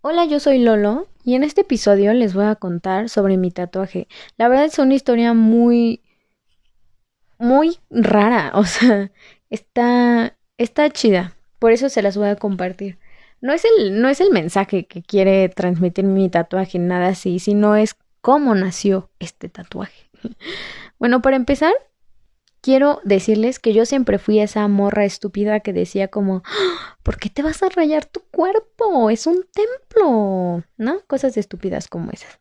Hola, yo soy Lolo y en este episodio les voy a contar sobre mi tatuaje. La verdad es una historia muy muy rara, o sea, está está chida, por eso se las voy a compartir. No es el no es el mensaje que quiere transmitir mi tatuaje, nada así, sino es cómo nació este tatuaje. Bueno, para empezar, quiero decirles que yo siempre fui esa morra estúpida que decía como, ¡Ah! ¿por qué te vas a rayar tu cuerpo? Es un templo, ¿no? Cosas estúpidas como esas.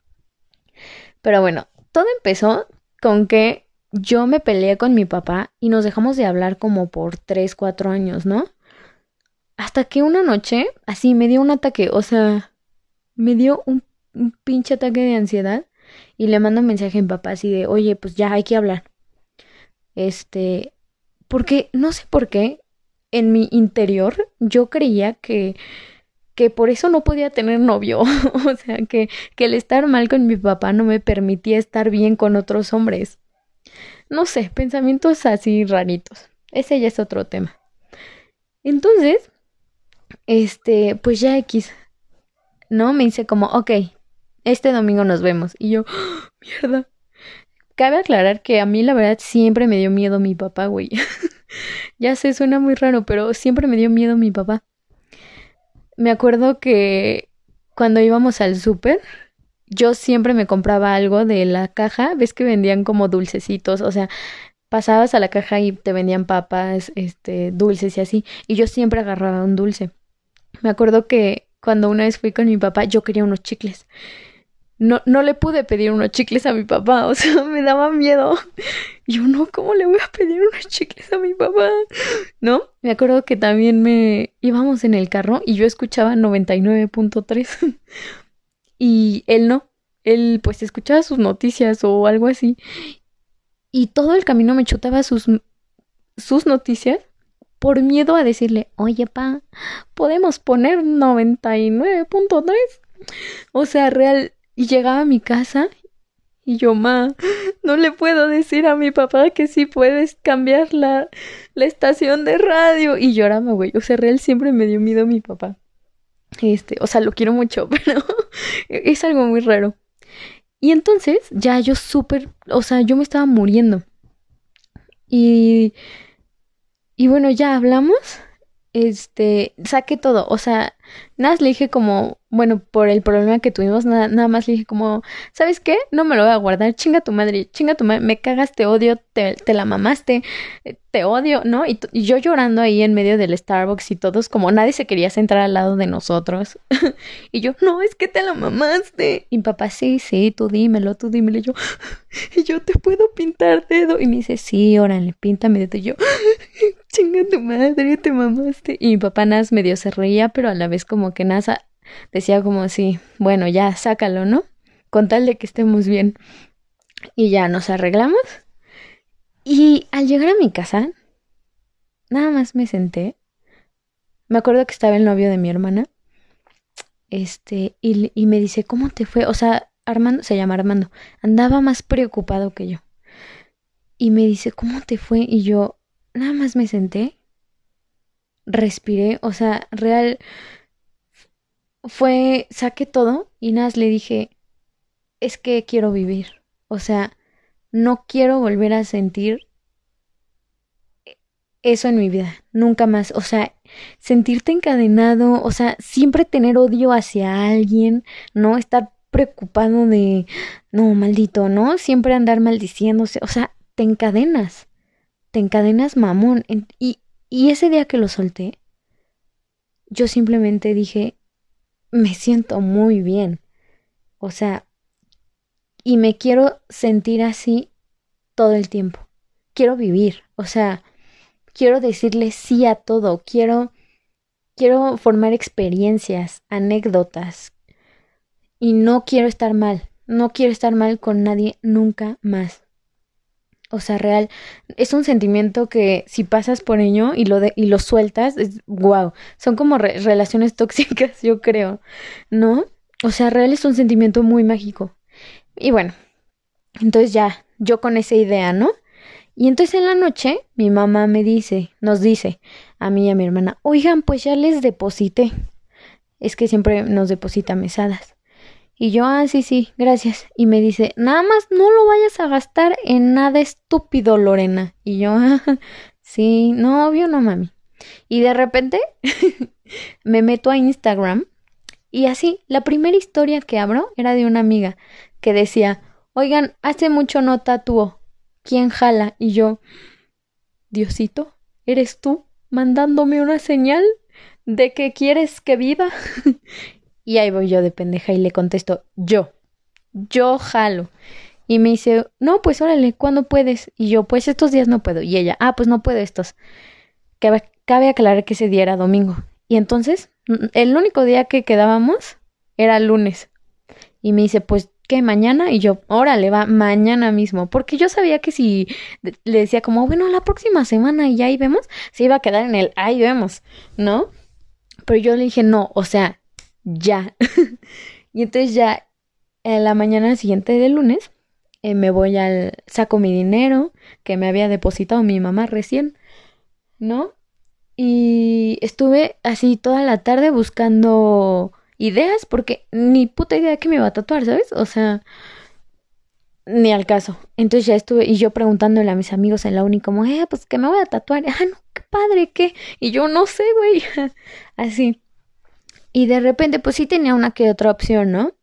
Pero bueno, todo empezó con que yo me peleé con mi papá y nos dejamos de hablar como por 3, 4 años, ¿no? Hasta que una noche, así, me dio un ataque, o sea, me dio un, un pinche ataque de ansiedad y le mando un mensaje a mi papá así de, oye, pues ya hay que hablar. Este, porque no sé por qué en mi interior yo creía que que por eso no podía tener novio, o sea, que, que el estar mal con mi papá no me permitía estar bien con otros hombres. No sé, pensamientos así raritos. Ese ya es otro tema. Entonces, este, pues ya X, ¿no? Me dice como, ok, este domingo nos vemos. Y yo, ¡Oh, mierda, Cabe aclarar que a mí la verdad siempre me dio miedo mi papá, güey. ya sé, suena muy raro, pero siempre me dio miedo mi papá. Me acuerdo que cuando íbamos al súper, yo siempre me compraba algo de la caja, ves que vendían como dulcecitos, o sea, pasabas a la caja y te vendían papas, este, dulces y así, y yo siempre agarraba un dulce. Me acuerdo que cuando una vez fui con mi papá, yo quería unos chicles no, no le pude pedir unos chicles a mi papá, o sea, me daba miedo. Yo no, ¿cómo le voy a pedir unos chicles a mi papá? ¿No? Me acuerdo que también me íbamos en el carro y yo escuchaba 99.3 y él no, él pues escuchaba sus noticias o algo así y todo el camino me chutaba sus, sus noticias por miedo a decirle, oye pa, podemos poner 99.3. O sea, real, y llegaba a mi casa y yo, ma, no le puedo decir a mi papá que sí puedes cambiar la, la estación de radio. Y lloraba, güey. O sea, real siempre me dio miedo mi papá. Este, o sea, lo quiero mucho, pero es algo muy raro. Y entonces, ya yo súper, o sea, yo me estaba muriendo. Y, y bueno, ya hablamos. Este, saqué todo. O sea, nada le dije como, bueno, por el problema que tuvimos, nada, nada más le dije como, ¿sabes qué? No me lo voy a guardar, chinga tu madre, chinga tu madre, me cagas, te odio, te, la mamaste, eh, te odio, ¿no? Y, y, yo llorando ahí en medio del Starbucks y todos como nadie se quería sentar al lado de nosotros. y yo, no, es que te la mamaste. Y mi papá, sí, sí, tú dímelo, tú dímelo. Y yo, y yo te puedo pintar dedo. Y me dice, sí, órale, píntame dedo. Y yo, chinga tu madre, te mamaste. Y mi papá nada medio se reía, pero a la vez como que nada decía como sí, bueno, ya sácalo, ¿no? Con tal de que estemos bien. Y ya nos arreglamos. Y al llegar a mi casa, nada más me senté. Me acuerdo que estaba el novio de mi hermana. Este, y, y me dice, ¿cómo te fue? O sea, Armando, se llama Armando, andaba más preocupado que yo. Y me dice, ¿cómo te fue? Y yo, nada más me senté, respiré, o sea, real, fue, saqué todo y nada, le dije, es que quiero vivir. O sea, no quiero volver a sentir eso en mi vida, nunca más. O sea, sentirte encadenado, o sea, siempre tener odio hacia alguien, no estar preocupado de, no, maldito, ¿no? Siempre andar maldiciéndose, o sea, te encadenas, te encadenas mamón. Y, y ese día que lo solté, yo simplemente dije, me siento muy bien. O sea, y me quiero sentir así todo el tiempo. Quiero vivir, o sea, quiero decirle sí a todo, quiero quiero formar experiencias, anécdotas y no quiero estar mal, no quiero estar mal con nadie nunca más. O sea, real, es un sentimiento que si pasas por ello y lo, de, y lo sueltas, es wow. Son como re relaciones tóxicas, yo creo, ¿no? O sea, real es un sentimiento muy mágico. Y bueno, entonces ya, yo con esa idea, ¿no? Y entonces en la noche mi mamá me dice, nos dice a mí y a mi hermana, oigan, pues ya les deposité. es que siempre nos deposita mesadas. Y yo, ah, sí, sí, gracias. Y me dice, nada más no lo vayas a gastar en nada estúpido, Lorena. Y yo, ah, sí, no, obvio no, mami. Y de repente me meto a Instagram y así, la primera historia que abro era de una amiga que decía, oigan, hace mucho no tatuó. ¿Quién jala? Y yo, Diosito, ¿eres tú mandándome una señal de que quieres que viva? y ahí voy yo de pendeja y le contesto, yo, yo jalo. Y me dice, no, pues órale, ¿cuándo puedes? Y yo, pues estos días no puedo. Y ella, ah, pues no puedo estos. Cabe, cabe aclarar que ese día era domingo. Y entonces, el único día que quedábamos era lunes. Y me dice, pues ¿qué? ¿Mañana? Y yo, órale, va, mañana mismo. Porque yo sabía que si le decía como, bueno, la próxima semana y ahí vemos, se iba a quedar en el ahí vemos, ¿no? Pero yo le dije, no, o sea, ya. y entonces ya, en la mañana siguiente del lunes, eh, me voy al, saco mi dinero que me había depositado mi mamá recién, ¿no? Y estuve así toda la tarde buscando ideas porque ni puta idea que me iba a tatuar, ¿sabes? O sea, ni al caso. Entonces ya estuve y yo preguntándole a mis amigos en la uni como, eh, pues que me voy a tatuar. Ah, no, qué padre, ¿qué? Y yo no sé, güey. Así. Y de repente, pues sí tenía una que otra opción, ¿no?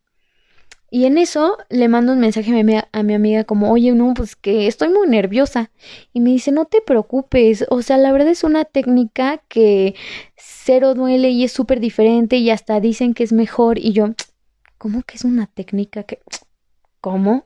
Y en eso le mando un mensaje a mi, a mi, amiga como, oye, no, pues que estoy muy nerviosa. Y me dice, no te preocupes, o sea, la verdad es una técnica que cero duele y es súper diferente y hasta dicen que es mejor. Y yo, ¿cómo que es una técnica que... ¿Cómo?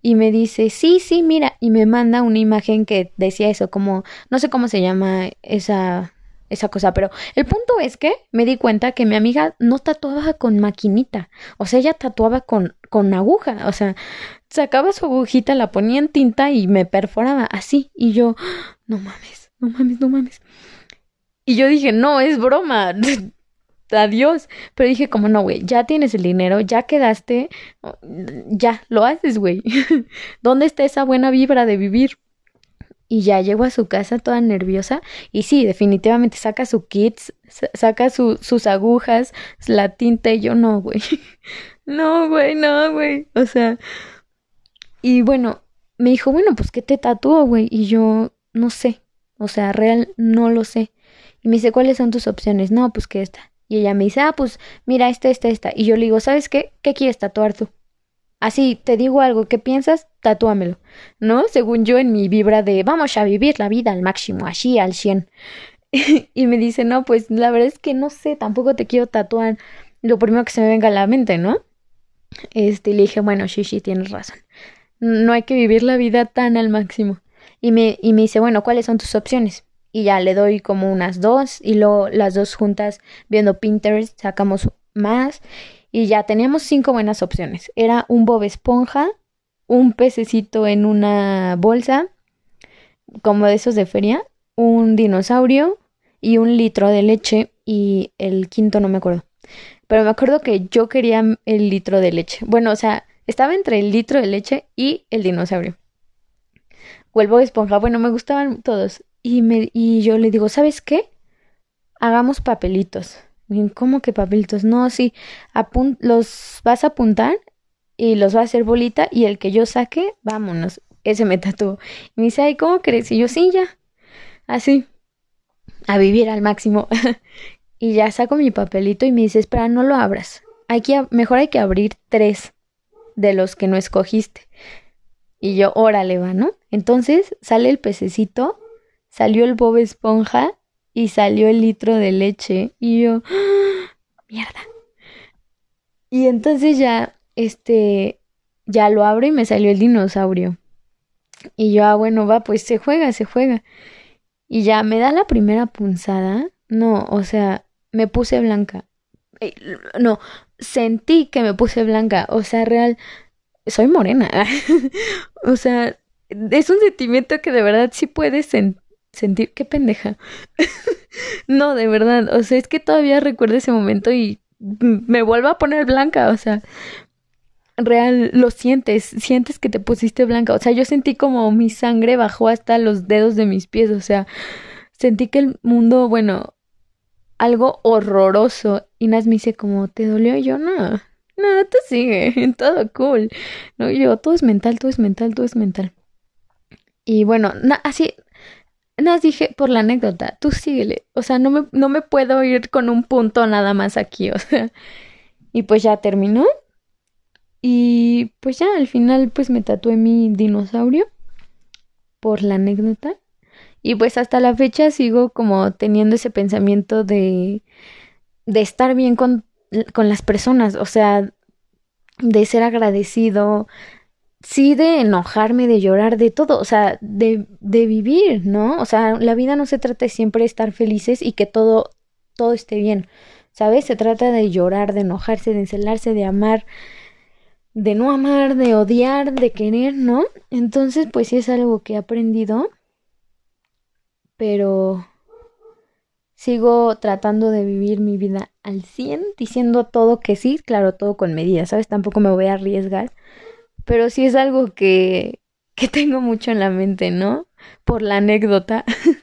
Y me dice, sí, sí, mira, y me manda una imagen que decía eso, como, no sé cómo se llama esa esa cosa, pero el punto es que me di cuenta que mi amiga no tatuaba con maquinita, o sea, ella tatuaba con, con aguja, o sea, sacaba su agujita, la ponía en tinta y me perforaba así, y yo, no mames, no mames, no mames. Y yo dije, no, es broma, adiós. Pero dije, como no, güey, ya tienes el dinero, ya quedaste, ya, lo haces, güey. ¿Dónde está esa buena vibra de vivir? Y ya llego a su casa toda nerviosa y sí, definitivamente saca su kit, saca sus agujas, la tinta y yo no, güey. no, güey, no, güey. O sea, y bueno, me dijo, bueno, pues ¿qué te tatúo, güey? Y yo no sé, o sea, real no lo sé. Y me dice, ¿cuáles son tus opciones? No, pues que esta. Y ella me dice, ah, pues mira, esta, esta, esta. Y yo le digo, ¿sabes qué? ¿Qué quieres tatuar tú? Así, te digo algo, ¿qué piensas? Tatúamelo, ¿no? Según yo en mi vibra de vamos a vivir la vida al máximo, así al 100. y me dice, no, pues la verdad es que no sé, tampoco te quiero tatuar lo primero que se me venga a la mente, ¿no? Este, le dije, bueno, sí, sí, tienes razón. No hay que vivir la vida tan al máximo. Y me, y me dice, bueno, ¿cuáles son tus opciones? Y ya le doy como unas dos y luego las dos juntas viendo Pinterest sacamos más y ya teníamos cinco buenas opciones. Era un bob esponja, un pececito en una bolsa, como de esos de feria, un dinosaurio y un litro de leche y el quinto no me acuerdo. Pero me acuerdo que yo quería el litro de leche. Bueno, o sea, estaba entre el litro de leche y el dinosaurio. O el esponja. Bueno, me gustaban todos. Y, me, y yo le digo, ¿sabes qué? Hagamos papelitos. ¿Cómo que papelitos? No, sí, los vas a apuntar y los va a hacer bolita y el que yo saque, vámonos, ese me tatuó. Y me dice, ay, ¿cómo crees? Y yo, sí, ya, así, a vivir al máximo. y ya saco mi papelito y me dice, espera, no lo abras. Hay que, mejor hay que abrir tres de los que no escogiste. Y yo, órale, va, ¿no? Entonces sale el pececito, salió el Bob Esponja y salió el litro de leche y yo, ¡Ah! mierda. Y entonces ya, este, ya lo abro y me salió el dinosaurio. Y yo, ah, bueno, va, pues se juega, se juega. Y ya me da la primera punzada. No, o sea, me puse blanca. Eh, no, sentí que me puse blanca. O sea, real, soy morena. o sea, es un sentimiento que de verdad sí puedes sentir sentir, qué pendeja. no, de verdad, o sea, es que todavía recuerdo ese momento y me vuelvo a poner blanca, o sea, real, lo sientes, sientes que te pusiste blanca, o sea, yo sentí como mi sangre bajó hasta los dedos de mis pies, o sea, sentí que el mundo, bueno, algo horroroso. Y Nas me dice como, ¿te dolió? Y yo, no, no, tú sigue, todo cool. No, yo, todo es mental, todo es mental, todo es mental. Y bueno, así, Nas dije por la anécdota, tú síguele. O sea, no me, no me puedo ir con un punto nada más aquí, o sea. Y pues ya terminó. Y pues ya al final pues me tatué mi dinosaurio por la anécdota. Y pues hasta la fecha sigo como teniendo ese pensamiento de, de estar bien con, con las personas, o sea, de ser agradecido, sí de enojarme, de llorar, de todo, o sea, de, de vivir, ¿no? O sea, la vida no se trata de siempre estar felices y que todo, todo esté bien, ¿sabes? Se trata de llorar, de enojarse, de encelarse, de amar, de no amar, de odiar, de querer, ¿no? Entonces, pues sí es algo que he aprendido, pero sigo tratando de vivir mi vida al 100, diciendo todo que sí, claro, todo con medida, ¿sabes? Tampoco me voy a arriesgar, pero sí es algo que, que tengo mucho en la mente, ¿no? Por la anécdota.